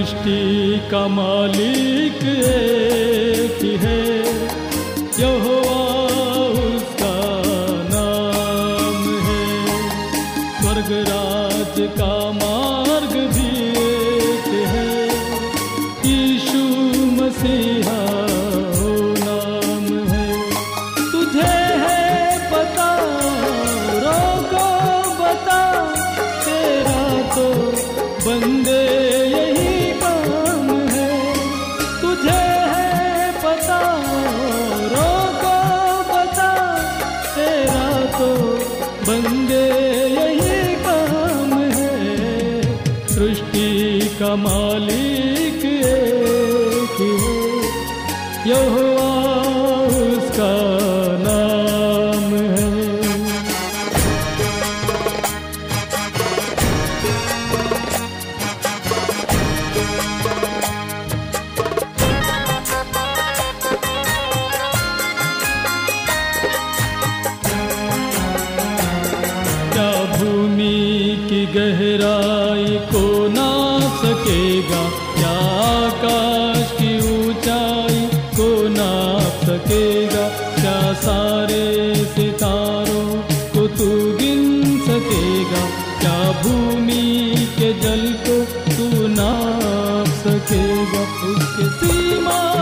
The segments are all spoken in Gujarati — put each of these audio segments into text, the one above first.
सृष्टि का मालिक एक ही यहोवा उसका नाम है। स्वर्ग राज का गहराई को ना सकेगा क्या आकाश की ऊंचाई को नाप सकेगा क्या सारे सितारों को तू गिन सकेगा क्या भूमि के जल को तू नाप सकेगा उसके सीमा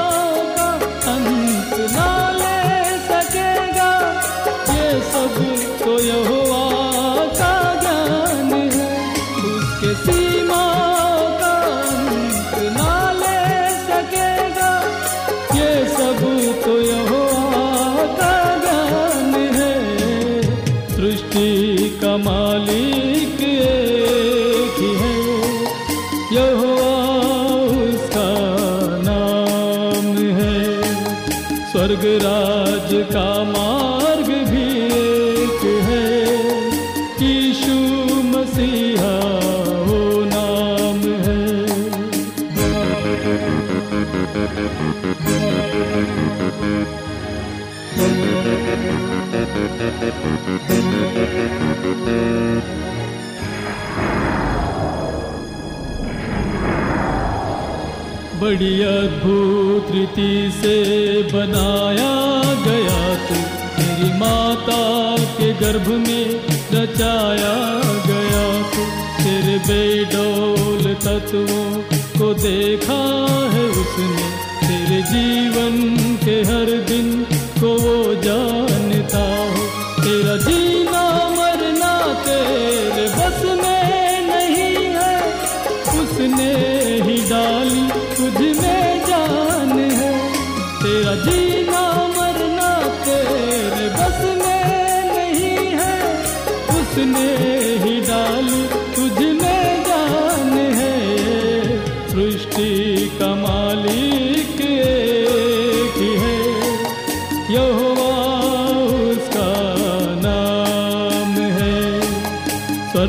बड़ी अद्भुत रीति से बनाया गया तू। मेरी माता के गर्भ में रचाया गया तू। तेरे बेडोल तत्वों को देखा है उसने। तेरे जीवन के हर दिन को वो जानता हो। तेरा जीना मरना तेरे बस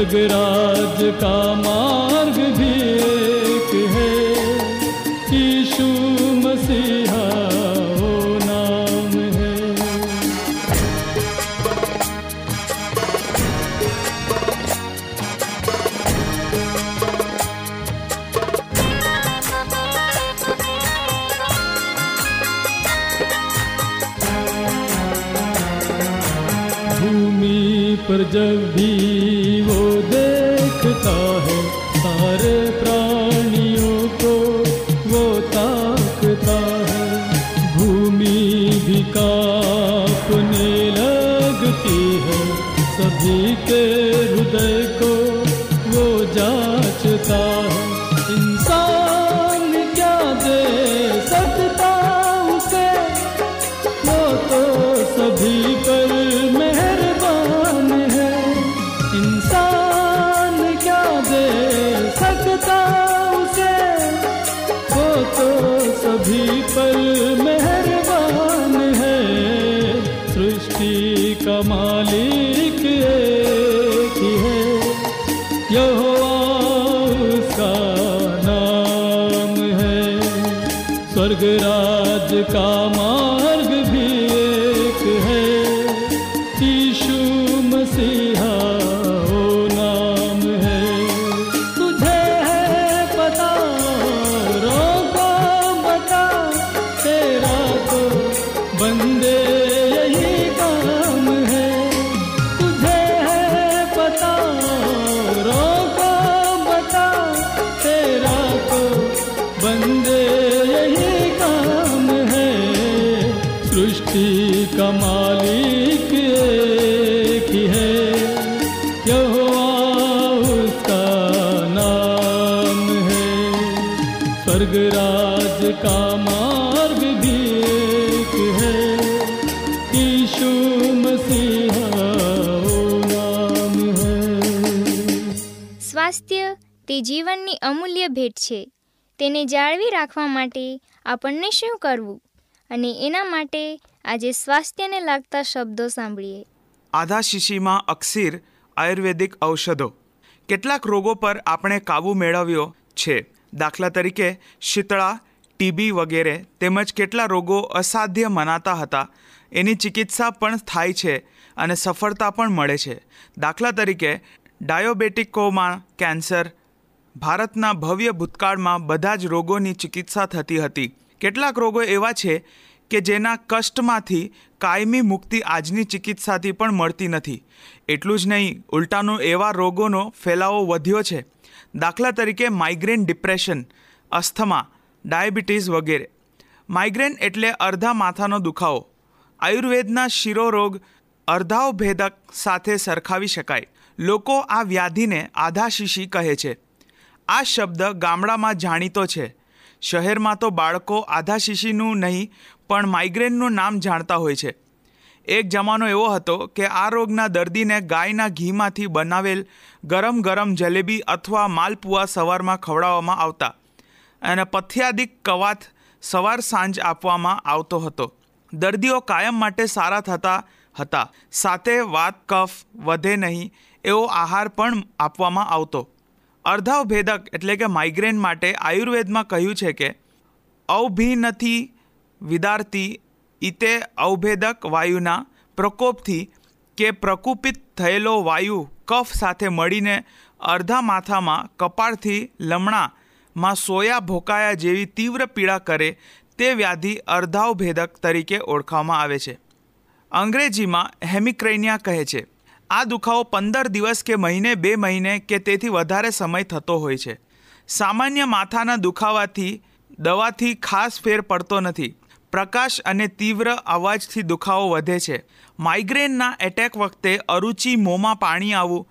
स्वर्ग Santa. તે જીવનની અમૂલ્ય ભેટ છે. તેને જાળવી રાખવા માટે આપણને શું કરવું? અને એના માટે આજે સ્વાસ્થ્યને લાગતા શબ્દો સાંભળીએ. આધા શીશીમાં અક્સિર આયુર્વેદિક ઔષધો. કેટલાક રોગો પર આપણે કાબૂ મેળવ્યો છે. દાખલા તરીકે શીતળા, ટીબી વગેરે તેમજ કેટલા રોગો અસાધ્ય મનાતા હતા, એની ચિકિત્સા પણ થાય છે અને સફળતા પણ મળે છે. દાખલા તરીકે ડાયોબેટિકોમાં કેન્સર ભારતના ભવ્ય ભૂતકાળમાં બધા જ રોગોની ચિકિત્સા થતી હતી. કેટલાક રોગો એવા છે કે જેના કષ્ટમાંથી કાયમી મુક્તિ આજની ચિકિત્સાથી પણ મળતી નથી. એટલું જ નહીં, ઉલટાનો એવા રોગોનો ફેલાવો વધ્યો છે. દાખલા તરીકે માઇગ્રેન ડિપ્રેશન, અસ્થમા, ડાયાબિટીસ વગેરે. માઇગ્રેન એટલે અર્ધા માથાનો દુખાવો. આયુર્વેદના શિરોરોગ અર્ધાવભેદક સાથે સરખાવી શકાય. લોકો આ વ્યાધિને આધાશીશી કહે છે. આ શબ્દ ગામડામાં જાણીતો છે. શહેરમાં તો બાળકો આધાશીશીનું નહીં, પણ માઇગ્રેનનું નામ જાણતા હોય છે. એક જમાનો એવો હતો કે આ રોગના દર્દીને ગાયના ઘીમાંથી બનાવેલ ગરમ ગરમ જલેબી અથવા માલપુઆ સવારમાં ખવડાવવામાં આવતા અને પથ્યાદિક કવાથ સવાર સાંજ આપવામાં આવતો હતો. દર્દીઓ કાયમ માટે સારા થતા હતા. સાથે વાત, કફ વધે નહીં એવો આહાર પણ આપવામાં આવતો. અર્ધાવભેદક એટલે કે માઇગ્રેન માટે આયુર્વેદમાં કહ્યું છે કે અવભિનથી વિદાર્થી ઇતે અવભેદક વાયુના પ્રકોપથી કે પ્રકુપિત થયેલો વાયુ કફ સાથે મળીને અર્ધા માથામાં કપાળથી લમણામાં સોયા ભોકાયા જેવી તીવ્ર પીડા કરે તે વ્યાધિ અર્ધાવભેદક તરીકે ઓળખવામાં આવે છે. અંગ્રેજીમાં હેમિક્રેનિયા કહે છે. આ દુખાવો પંદર દિવસ કે મહિને, બે મહિને કે તેથી વધારે સમય થતો હોય છે. સામાન્ય માથાના દુખાવાથી, દવાથી ખાસ ફેર પડતો નથી. પ્રકાશ અને તીવ્ર અવાજથી દુખાવો વધે છે. માઇગ્રેનના એટેક વખતે અરુચિ, મોંમાં પાણી આવવું,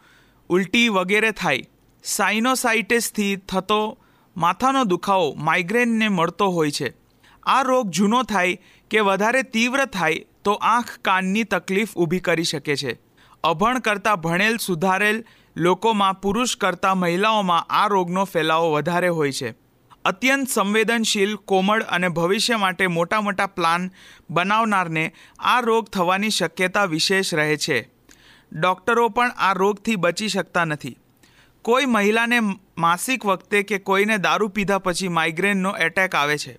ઉલટી વગેરે થાય. સાઇનોસાઇટિસથી થતો માથાનો દુખાવો માઇગ્રેનને મળતો હોય છે. આ રોગ જૂનો થાય કે વધારે તીવ્ર થાય તો આંખ, કાનની તકલીફ ઊભી કરી શકે છે. અભણ કરતાં ભણેલ, સુધારેલ લોકોમાં, પુરુષ કરતાં મહિલાઓમાં આ રોગનો ફેલાવો વધારે હોય છે. અત્યંત સંવેદનશીલ, કોમળ અને ભવિષ્ય માટે મોટા મોટા પ્લાન બનાવનારને આ રોગ થવાની શક્યતા વિશેષ રહે છે. ડૉક્ટરો પણ આ રોગથી બચી શકતા નથી. કોઈ મહિલાને માસિક વખતે કે કોઈને દારૂ પીધા પછી માઇગ્રેનનો એટેક આવે છે.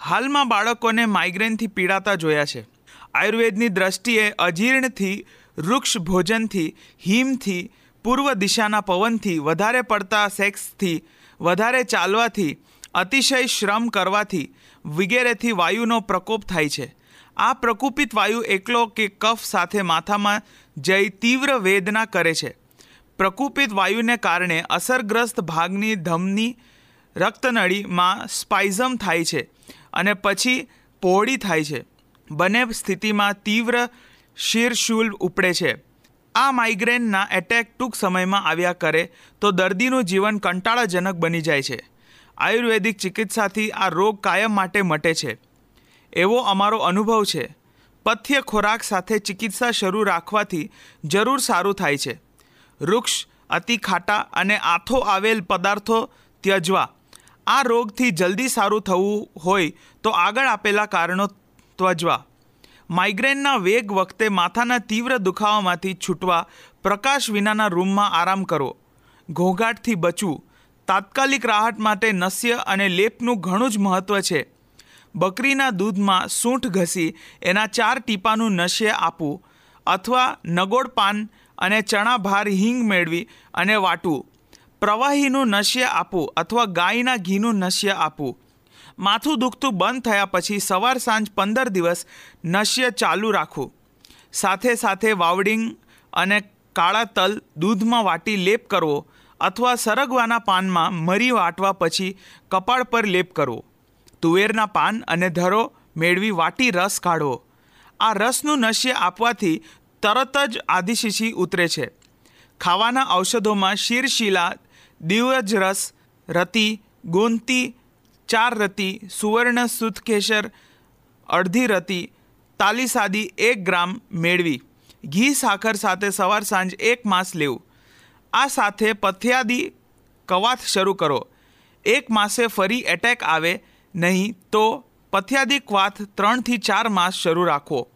હાલમાં બાળકોને માઇગ્રેનથી પીડાતા જોયા છે. આયુર્વેદની દ્રષ્ટિએ અજીર્ણથી વૃક્ષ ભોજનથી, હિમથી, પૂર્વ દિશાના પવનથી વધારે પડતા સેક્સથી, વધારે ચાલવાથી, અતિશય શ્રમ કરવાથી વગેરેથી વાયુનો પ્રકોપ થાય છે. આ પ્રકુપિત વાયુ એકલો કે કફ સાથે માથામાં જઈ તીવ્ર વેદના કરે છે. પ્રકુપિત વાયુને કારણે અસરગ્રસ્ત ભાગની ધમની રક્તનળીમાં સ્પાઇઝમ થાય છે અને પછી પહોળી થાય છે. બંને સ્થિતિમાં તીવ્ર શિરશૂલ ઉપડે છે. આ માઇગ્રેનના એટેક ટૂંક સમયમાં આવ્યા કરે તો દર્દીનું જીવન કંટાળાજનક બની જાય છે. આયુર્વેદિક ચિકિત્સાથી આ રોગ કાયમ માટે મટે છે. એવો અમારો અનુભવ છે. પથ્ય ખોરાક સાથે ચિકિત્સા શરૂ રાખવાથી જરૂર સારું થાય છે. વૃક્ષ, અતિ ખાટા અને આથો આવેલ પદાર્થો, ત્યજવા. આ રોગથી જલ્દી સારું થવું હોય તો આગળ આપેલા કારણો ત્વજવા. માઇગ્રેનના વેગ વખતે માથાના તીવ્ર દુખાવામાંથી છૂટવા પ્રકાશ વિનાના રૂમમાં આરામ કરો. ઘોંઘાટથી બચવું. તાત્કાલિક રાહત માટે નસ્ય અને લેપનું ઘણું જ મહત્ત્વ છે. બકરીના દૂધમાં સૂંઠ ઘસી એના ચાર ટીપાનું નશ્ય આપવું અથવા નગોડ પાન અને ચણા ભાર હિંગ મેળવી અને વાટવું. પ્રવાહીનું નશ્ય આપવું અથવા ગાયના ઘીનું નશ્ય આપવું. માથું દુખતું બંધ થયા પછી સવાર સાંજ પંદર દિવસ નશ્ય ચાલુ રાખવું. સાથે સાથે વાવડિંગ અને કાળા તલ દૂધમાં વાટી લેપ કરવો અથવા સરગવાના પાનમાં મરી વાટવા પછી કપાળ પર લેપ કરવો. તુવેરના પાન અને ધરો મેળવી વાટી રસ કાઢવો. આ રસનું નશ્ય આપવાથી તરત જ આદિશીશી ઉતરે છે. ખાવાના ઔષધોમાં શીરશીલા દિવજ રસ, રતિ, ગોંતી ચાર રતિ, સુવર્ણ સુતકેસર, અડધી રતિ તાલીસાદી એક ગ્રામ મેળવી. ઘી સાકર સાથે સવાર સાંજ એક માસ લેવું. આ સાથે પથ્યાદી કવાથ શરૂ કરો. એક માસે ફરી એટેક આવે, નહીં તો પથ્યાદી ક્વાથ ત્રણથી ચાર માસ શરૂ રાખવો.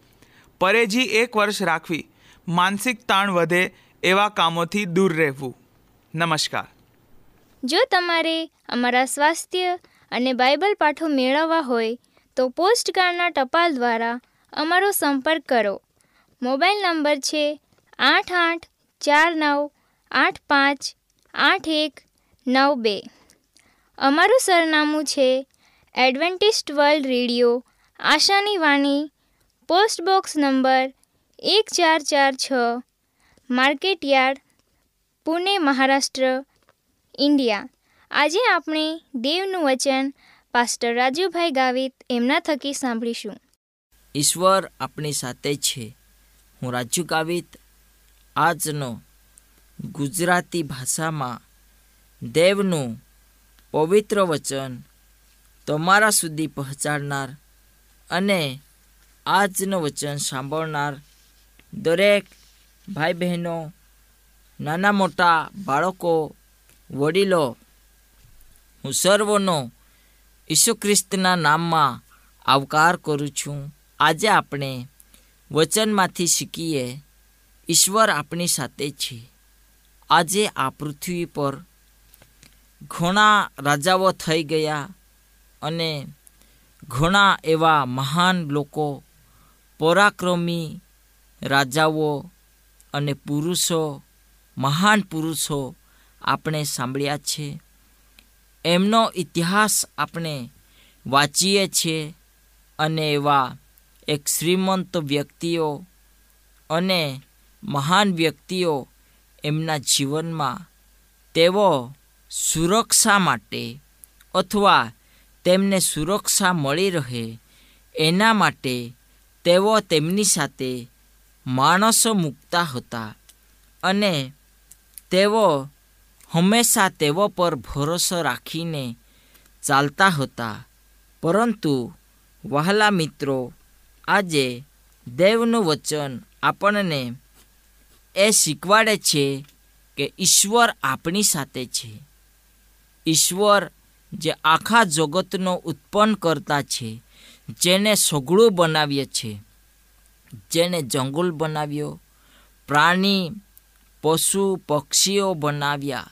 પરેજી એક વર્ષ રાખવી. માનસિક તાણ વધે એવા કામોથી દૂર રહેવું. નમસ્કાર. જો તમારે અમારા સ્વાસ્થ્ય અને બાઇબલ પાઠો મેળવવા હોય તો પોસ્ટકાર્ડના ટપાલ દ્વારા અમારો સંપર્ક કરો. મોબાઈલ નંબર છે આઠ આઠ ચાર નવ આઠ પાંચ આઠ એક નવ બે. અમારું સરનામું છે એડવેન્ટિસ્ટ વર્લ્ડ રેડિયો, આશાની વાણી, પોસ્ટ બોક્સ નંબર એક ચાર ચાર છ market yard Pune, Maharashtra, India. આજે આપણે દેવનું વચન પાસ્ટર રાજુભાઈ ગાવિત એમના થકી સાંભળીશું. ઈશ્વર આપણી સાથે છે. હું રાજુ ગાવિત, આજનો ગુજરાતી ભાષામાં દેવનું પવિત્ર વચન તમારા સુધી પહોંચાડનાર અને આજનું વચન સાંભળનાર દરેક ભાઈ બહેનો, નાના મોટા બાળકો, વડીલો હું સર્વનો ઈસુ ખ્રિસ્તના નામમાં આવકાર કરું છું. આજે આપણે વચનમાંથી શીખીએ, ઈશ્વર આપણી સાથે છે. આજે આ પૃથ્વી પર ઘણા રાજાઓ થઈ ગયા અને ઘણા એવા મહાન લોકો, પરાક્રમી રાજાઓ અને પુરુષો, મહાન પુરુષો આપણે સાંભળ્યા છે. એમનો ઇતિહાસ આપણે વાંચીએ છીએ અને એવા એક શ્રીમંત વ્યક્તિઓ અને મહાન વ્યક્તિઓ એમના જીવનમાં તેઓ સુરક્ષા માટે અથવા તેમને સુરક્ષા મળી રહે એના માટે તેઓ તેમની સાથે માણસો મૂકતા હતા અને તેઓ હંમેશા તેઓ પર ભરોસો રાખીને ચાલતા હતા. પરંતુ વહાલા મિત્રો, આજે દેવનું વચન આપણને એ શીખવાડે છે કે ઈશ્વર આપણી સાથે છે. ઈશ્વર જે આખા જગતનો ઉત્પન્ન કરતા છે, જેને સઘળું બનાવીએ છે, જેને જંગલ બનાવ્યો, પ્રાણી, પશુ, પક્ષીઓ બનાવ્યા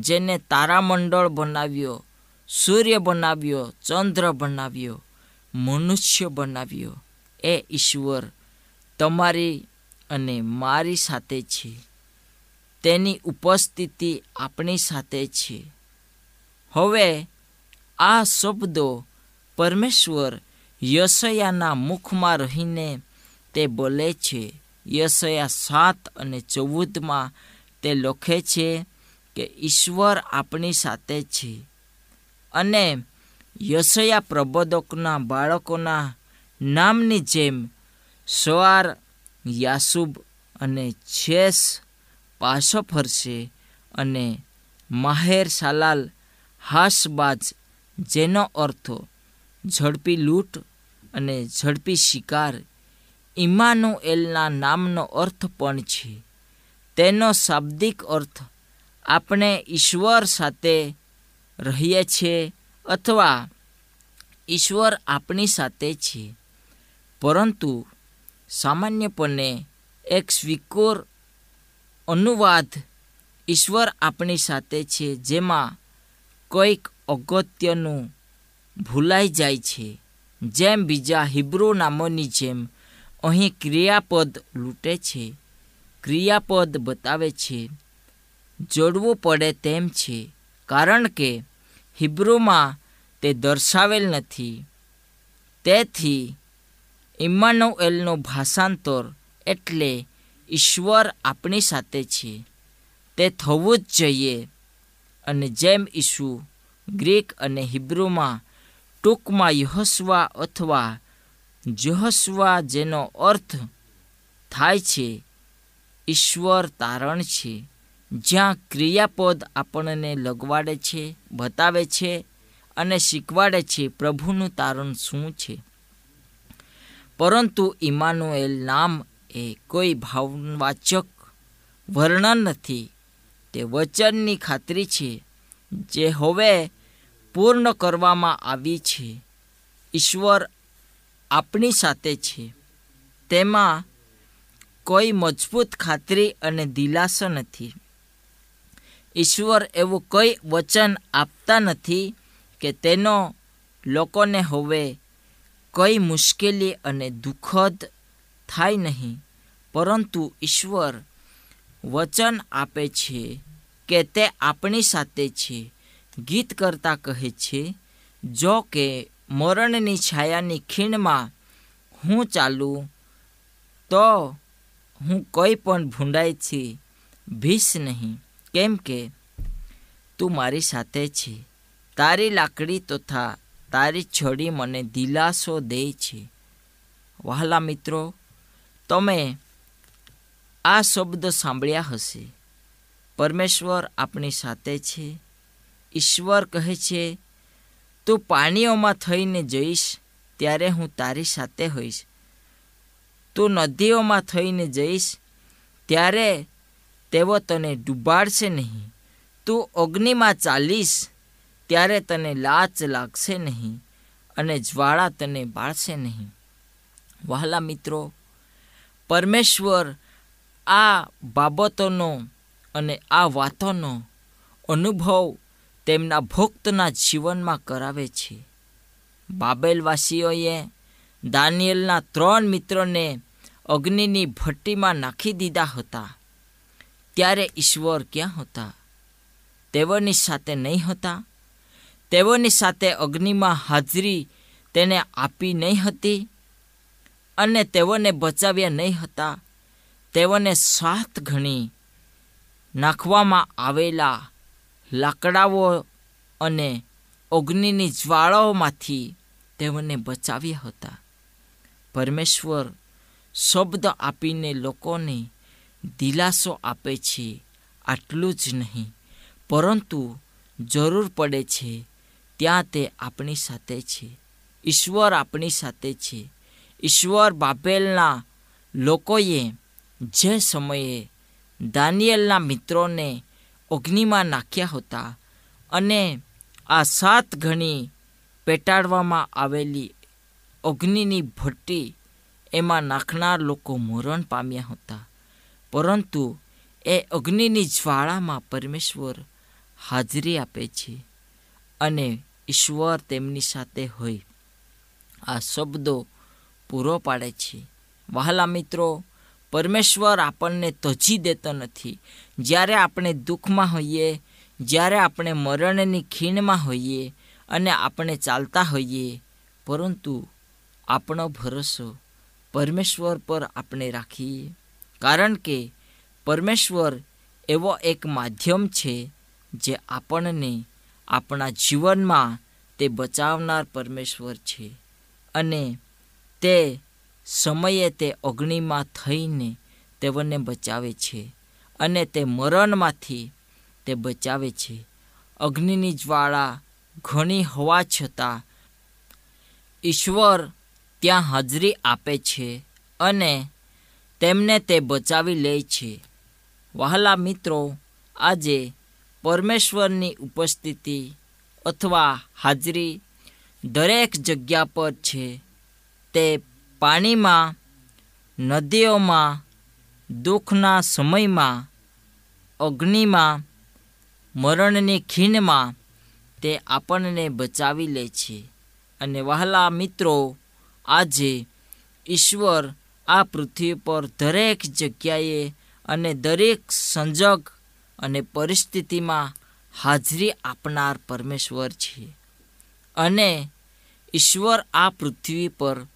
જેને તારામંડળ બનાવ્યો, સૂર્ય બનાવ્યો, ચંદ્ર બનાવ્યો, મનુષ્ય બનાવ્યો. એ ઈશ્વર તમારી અને મારી સાથે છે. તેની ઉપસ્થિતિ આપણી સાથે છે. હવે આ શબ્દો પરમેશ્વર યશયાના મુખમાં રહીને તે બોલે છે. યશયા સાત અને ચૌદમાં તે લખે છે કે ઈશ્વર આપણી સાથે છે. અને યશયા પ્રબોધકના બાળકોના નામની જેમ સવાર યાસુબ અને છેસ પાછો ફરશે અને માહેર સાલાલ હાસબાજ, જેનો અર્થ ઝડપી લૂંટ અને ઝડપી શિકાર ઇમાનુએલના નામનો અર્થ પણ છે. તેનો શાબ્દિક અર્થ આપણે ઈશ્વર સાથે રહીએ છીએ અથવા ઈશ્વર આપણી સાથે છે. પરંતુ સામાન્યપણે એક સ્વીકોર અનુવાદ ઈશ્વર આપણી સાથે છે, જેમાં કંઈક અગત્યનું ભૂલાઈ જાય છે. જેમ બીજા હિબ્રુ નામોની જેમ અહીં ક્રિયાપદ લૂંટે છે. ક્રિયાપદ બતાવે છે. જોડવું પડે તેમ છે, કારણ કે હિબ્રુમાં તે દર્શાવેલ નથી. તેથી, ઇમ્માનુએલનું ભાષાંતર એટલે ઈશ્વર આપણી સાથે છે. તે થવું જ જોઈએ. અને જેમ ઈસુ ગ્રીક અને હિબ્રુમાં ટૂંકમાં યહસ્વા અથવા જહોસ્વા જેનો અર્થ થાય છે, ઈશ્વર તારણ છે. જ્યાં ક્રિયાપદ આપણને લગવાડે છે, બતાવે છે અને શીખવાડે છે પ્રભુનું તારણ શું છે. પરંતુ ઇમાનુએલ નામ એ કોઈ ભાવવાચક વર્ણન નથી. તે વચનની ખાતરી છે જે હવે પૂર્ણ કરવામાં આવી છે. ઈશ્વર આપણી સાથે છે. તેમાં કોઈ મજબૂત ખાતરી અને દિલાસો નથી. ઈશ્વર એવું કોઈ વચન આપતા નથી કે તેનો લોકોને હવે કંઈ મુશ્કેલી અને દુઃખદ થાય નહીં. પરંતુ ઈશ્વર વચન આપે છે કે તે આપણી સાથે છે. ગીત કરતા કહે છે, જો કે મરણની છાયાની ખીણમાં હું ચાલું, તો હું કોઈ પણ ભૂંડાઈથી ભીસ નહીં. કેમ કે તું મારી સાથે છે. તારી લાકડી તથા તારી છડી મને દિલાસો દે છે. વહાલા મિત્રો, તમે આ શબ્દ સાંભળ્યા હશે. પરમેશ્વર આપણી સાથે છે. ઈશ્વર કહે છે, તું પાણીઓમાં થઈને જઈશ ત્યારે હું તારી સાથે હોઈશ. તું નદીઓમાં થઈને જઈશ ત્યારે તેઓ તને ડૂબાડશે નહીં. તું અગ્નિમાં ચાલીશ, ત્યારે તને લાચ લાગશે નહીં અને જ્વાળા તને બાળશે નહીં. વહાલા મિત્રો, પરમેશ્વર આ બાબતોનો અને આ વાતોનો અનુભવ તેમના ભક્તના જીવનમાં કરાવે છે. બાબેલવાસીઓએ દાનિયેલના ત્રણ મિત્રોને અગ્નિની ભટ્ટીમાં નાખી દીધા હતા. ત્યારે ઈશ્વર ક્યાં હતા? તેઓની સાથે નહીં હતા? તેઓની સાથે અગ્નિમાં હાજરી તેને આપી નહીં હતી? અને તેઓને બચાવ્યા નહીં હતા? તેઓને સાત ગણી નાખવામાં આવેલા લાકડાઓ અને અગ્નિની જ્વાળાઓમાંથી તેઓને બચાવ્યા હતા. પરમેશ્વર શબ્દ આપીને લોકોને દિલાસો આપે છે, આટલું જ નહીં. પરંતુ જરૂર પડે છે, ત્યાં તે આપણી સાથે છે. ઈશ્વર આપણી સાથે છે. ઈશ્વર બાબેલના લોકોએ જે સમયે દાનિયેલના મિત્રોને અગ્નિમાં નાખ્યા હતા અને આ સાત ગણી પેટાડવામાં આવેલી અગ્નિની ભટ્ટી એમાં નાખનાર લોકો મરણ પામ્યા હતા. પરંતુ એ અગ્નિની જ્વાળામાં પરમેશ્વર હાજરી આપે છે અને ઈશ્વર તેમની સાથે હોય. આ શબ્દો પૂરો પાડે છે. વહાલા મિત્રો, પરમેશ્વર આપણને તજી દેતો નથી. જ્યારે આપણે દુઃખમાં હોઈએ, જ્યારે આપણે મરણની ખીણમાં હોઈએ અને આપણે ચાલતા હોઈએ, પરંતુ આપણો ભરોસો પરમેશ્વર પર આપણે રાખીએ. કારણ કે પરમેશ્વર એવો એક માધ્યમ છે જે આપણને આપણા જીવનમાં તે બચાવનાર પરમેશ્વર છે અને તે સમયે તે અગ્નિમાં થઈને તેઓને બચાવે છે અને તે મરણમાંથી તે બચાવે છે. અગ્નિની જ્વાળા ઘણી હોવા છતાં ઈશ્વર ત્યાં હાજરી આપે છે અને તેમને તે બચાવી લે છે. વહાલા મિત્રો, આજે પરમેશ્વરની ઉપસ્થિતિ અથવા હાજરી દરેક જગ્યા પર છે. તે પાણીમાં, નદીઓમાં, દુઃખના સમયમાં, અગ્નિમાં, મરણની ખીણમાં તે આપણને બચાવી લે છે. અને વહાલા મિત્રો, આજે ઈશ્વર આ પૃથ્વી પર દરેક જગ્યાએ અને દરેક સંજોગ અને પરિસ્થિતિમાં હાજરી આપનાર પરમેશ્વર છે. અને ઈશ્વર આ પૃથ્વી પર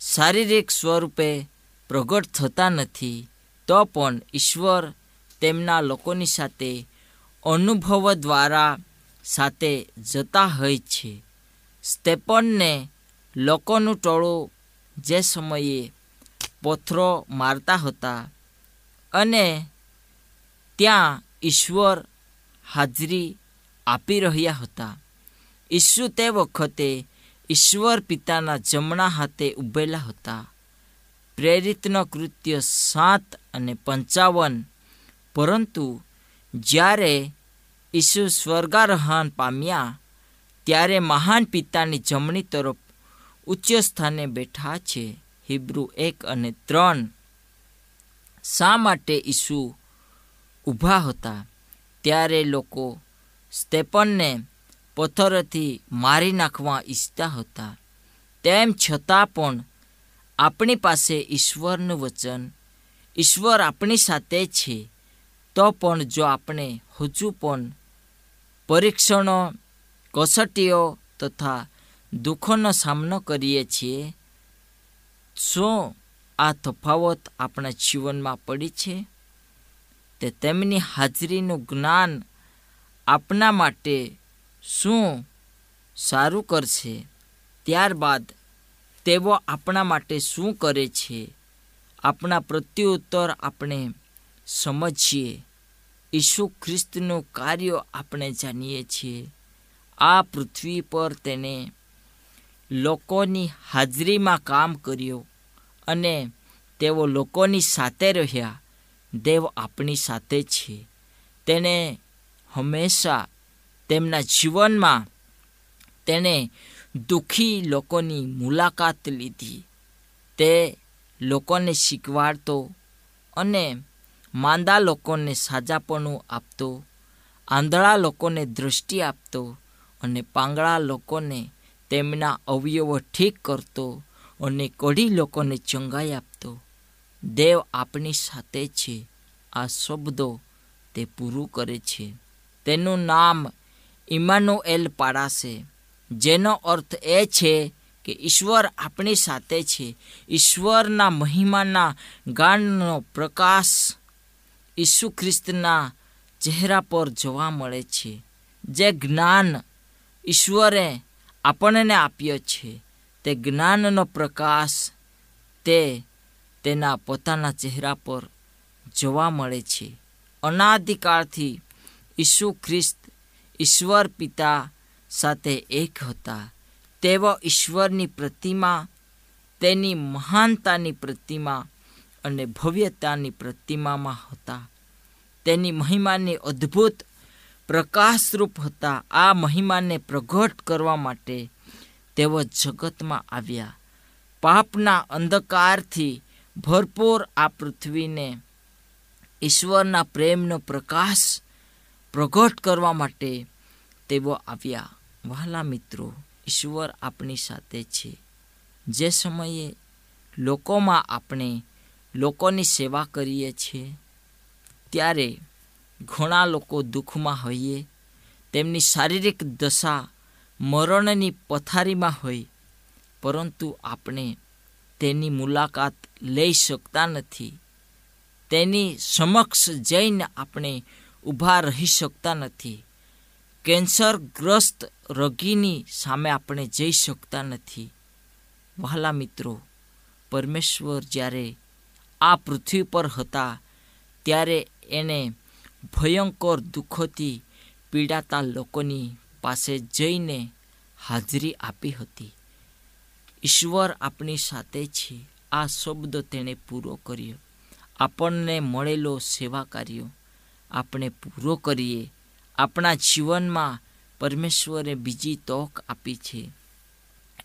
શારીરિક સ્વરૂપે પ્રગટ થતા નથી, તો પણ ઈશ્વર તેમના લોકોની સાથે અનુભવ દ્વારા સાથે જતા હોય છે. સ્ટેપનને લોકોનું ટોળું જે સમયે પથ્થરો મારતા હતા અને ત્યાં ઈશ્વર હાજરી આપી રહ્યા હતા. ઈસુ તે વખતે ઈશ્વર પિતાના જમણા હાથે ઊભેલા હતા. પ્રેરિતનો કૃત્ય સાત અને પંચાવન. પરંતુ જ્યારે ઈસુ સ્વર્ગારોહણ પામ્યા, ત્યારે મહાન પિતાની જમણી તરફ ઉચ્ચ સ્થાને બેઠા છે. હિબ્રુ એક અને ત્રણ. શા માટે ઈસુ ઊભા હતા? ત્યારે લોકો સ્ટેપનને પથ્થરથી મારી નાખવા ઈચ્છતા હતા. તેમ છતાં પણ આપણી પાસે ઈશ્વરનું વચન, ઈશ્વર આપણી સાથે છે. તો પણ જો આપણે હજુ પણ પરીક્ષણો, કસોટીઓ તથા દુઃખોનો સામનો કરીએ છીએ શું આ તફાવત આપણા જીવનમાં પડી છે, તે તેમની હાજરીનું જ્ઞાન આપના માટે શું સારું કરશે? ત્યારબાદ તેઓ આપણા માટે શું કરે છે? આપણા પ્રત્યુત્તર આપણે સમજીએ. ઈસુ ખ્રિસ્તનું કાર્ય આપણે જાણીએ છીએ. આ પૃથ્વી પર તેને લોકોની હાજરીમાં કામ કર્યું અને તેઓ લોકોની સાથે રહ્યા. દેવ આપણી સાથે છે. તેને હંમેશા તેમના જીવનમાં તેણે દુઃખી લોકોની મુલાકાત લીધી. તે લોકોને શીખવાડતો અને માંદા લોકોને સાજાપણું આપતો, આંધળા લોકોને દૃષ્ટિ આપતો અને પાંગળા લોકોને તેમના અવયવો ઠીક કરતો અને કઢી લોકોને ચંગાઈ આપતો. દેવ આપણી સાથે છે. આ શબ્દો તે પૂરું કરે છે. તેનું નામ ઇમાનુએલ પાડાશે જેનો અર્થ એ છે કે ઈશ્વર આપણી સાથે છે. ઈશ્વરના મહિમાના ગાનનો પ્રકાશ ઈસુ ખ્રિસ્તના ચહેરા પર જોવા મળે છે. જે જ્ઞાન ઈશ્વરે આપણને આપ્યો છે. તે જ્ઞાનનો પ્રકાશ તે તેના પોતાના ચહેરા પર જોવા મળે છે. અનાધિકારથી ઈસુ ખ્રિસ્ત ઈશ્વર પિતા સાથે એક હતા. તેઓ ઈશ્વરની પ્રતિમા, તેની મહાનતાની પ્રતિમા અને ભવ્યતાની પ્રતિમામાં હતા. તેની મહિમાની અદ્ભુત પ્રકાશરૂપ હતા. આ મહિમાને પ્રગટ કરવા માટે તેઓ જગતમાં આવ્યા. પાપના અંધકારથી ભરપૂર આ પૃથ્વીને ઈશ્વરના પ્રેમનો પ્રકાશ પ્રગટ કરવા માટે તેઓ આવ્યા. વહાલા મિત્રો, ઈશ્વર આપણી સાથે છે. જે સમયે લોકોમાં આપણે લોકોની સેવા કરીએ છીએ, ત્યારે ઘણા લોકો દુઃખમાં હોઈએ, તેમની શારીરિક દશા મરણની પથારીમાં હોય, પરંતુ આપણે તેની મુલાકાત લઈ શકતા નથી. તેની સમક્ષ જઈને આપણે ઊભા રહી શકતા નથી. કેન્સરગ્રસ્ત રોગીની સામે આપણે જઈ શકતા નથી. વહાલા મિત્રો, પરમેશ્વર જ્યારે આ પૃથ્વી પર હતા, ત્યારે એને ભયંકર દુઃખોથી પીડાતા લોકોની પાસે જઈને હાજરી આપી હતી. ઈશ્વર આપણી સાથે છે. આ શબ્દ તેણે પૂરો કર્યો. આપણને મળેલો સેવા કાર્યો આપણે પૂરો કરીએ. આપણા જીવનમાં પરમેશ્વરે બીજી તક આપી છે.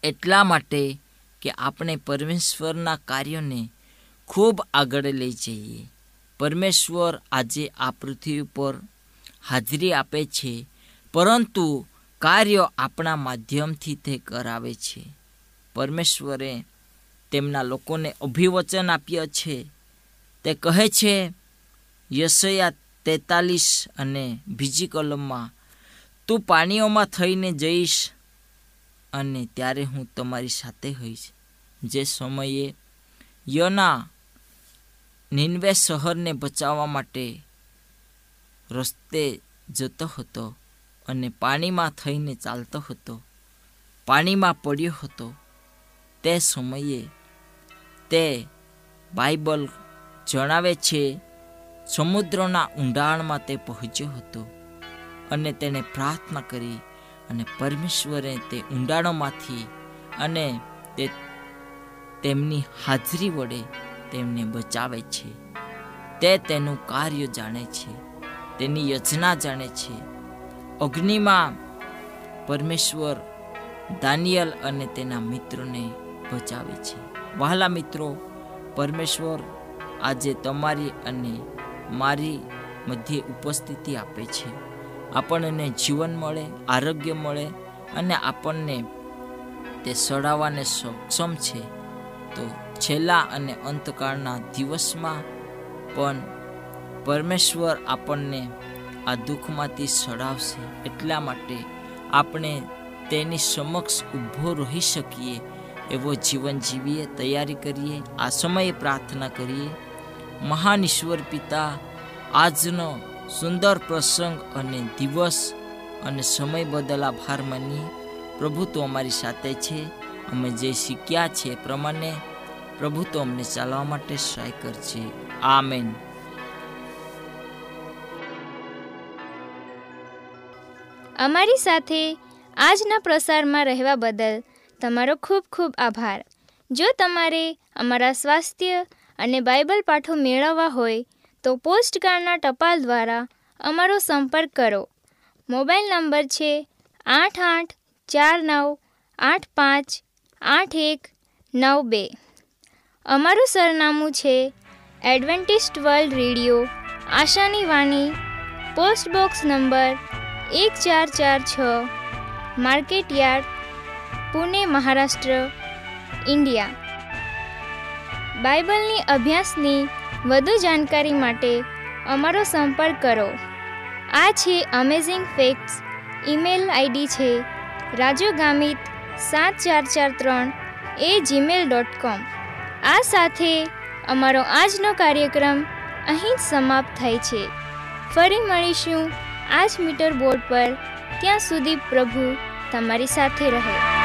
એટલા માટે કે આપણે પરમેશ્વરના કાર્યોને ખૂબ આગળ લઈ જઈએ. પરમેશ્વર આજે આ પૃથ્વી પર હાજરી આપે છે, પરંતુ કાર્ય આપણા માધ્યમથી તે કરાવે છે. પરમેશ્વરે તેમના લોકોને અભિવચન આપ્યા છે. તે કહે છે, યશયા તેતાલીસ અને બીજી કલમમાં, તું પાણીઓમાં થઈને જઈશ અને ત્યારે હું તમારી સાથે હોઈશ. જે સમયે યના નિન્વે શહેરને બચાવવા માટે રસ્તે જતો હતો અને પાણીમાં થઈને ચાલતો હતો. પાણીમાં પડ્યો હતો. તે સમયે તે બાઇબલ જણાવે છે, સમુદ્રના ઊંડાણમાં તે પહોંચ્યો હતો અને તેણે પ્રાર્થના કરી અને પરમેશ્વરે તે ઊંડાણોમાંથી અને તે તેમની હાજરી વડે તેમને બચાવે છે. તે તેનું કાર્ય જાણે છે. તેની યોજના જાણે છે. અગ્નિમાં પરમેશ્વર દાનિયલ અને તેના મિત્રોને બચાવે છે. વહાલા મિત્રો, પરમેશ્વર આજે તમારી અને મારી મધ્યે ઉપસ્થિતિ આપે છે. આપણને જીવન મળે, આરોગ્ય મળે અને આપણને તે સડાવવાને સક્ષમ છે. તો છેલ્લા અને અંતકાળના દિવસમાં પણ પરમેશ્વર આપણને આ દુઃખમાંથી સડાવશે. એટલા માટે આપણે તેની સમક્ષ ઊભો રહી શકીએ એવો જીવન જીવીએ, તૈયારી કરીએ, આ સમયે પ્રાર્થના કરીએ. મહાન ઈશ્વર પિતા, આજનો સુંદર પ્રસંગ અને દિવસ અને સમય બદલ આભાર માનીએ. પ્રભુ તો અમારી સાથે છે. અમે જે શીખ્યા છે પ્રમાણે પ્રભુ તો અમને ચાલવા માટે સહાય કરશે આમેન. અમારી સાથે આજના પ્રસારમાં રહેવા બદલ તમારો ખૂબ ખૂબ આભાર. જો તમારે અમારા સ્વાસ્થ્ય અને બાઇબલ પાઠો મેળવવા હોય તો પોસ્ટકાર્ડના ટપાલ દ્વારા અમારો સંપર્ક કરો. મોબાઈલ નંબર છે આઠ આઠ ચાર નવ આઠ પાંચ આઠ એક નવ બે. અમારું સરનામું છે એડવેન્ટિસ્ટ વર્લ્ડ રેડિયો, આશાની વાણી, પોસ્ટ બોક્સ નંબર એક ચાર ચાર છ market yard Pune, Maharashtra, India. બાઇબલની અભ્યાસની વધુ જાણકારી માટે અમારો સંપર્ક કરો. આ છે અમેઝિંગ ફેક્ટ્સ ઈમેલ આઈડી છે રાજુ ગામિત સાત ચાર ચાર ત્રણ એ જીમેલ ડોટ કોમ આ સાથે અમારો આજનો કાર્યક્રમ અહીં જ સમાપ્ત થાય છે. ફરી મળીશું આ જ મીટર બોર્ડ પર. ત્યાં સુધી પ્રભુ તમારી સાથે રહે.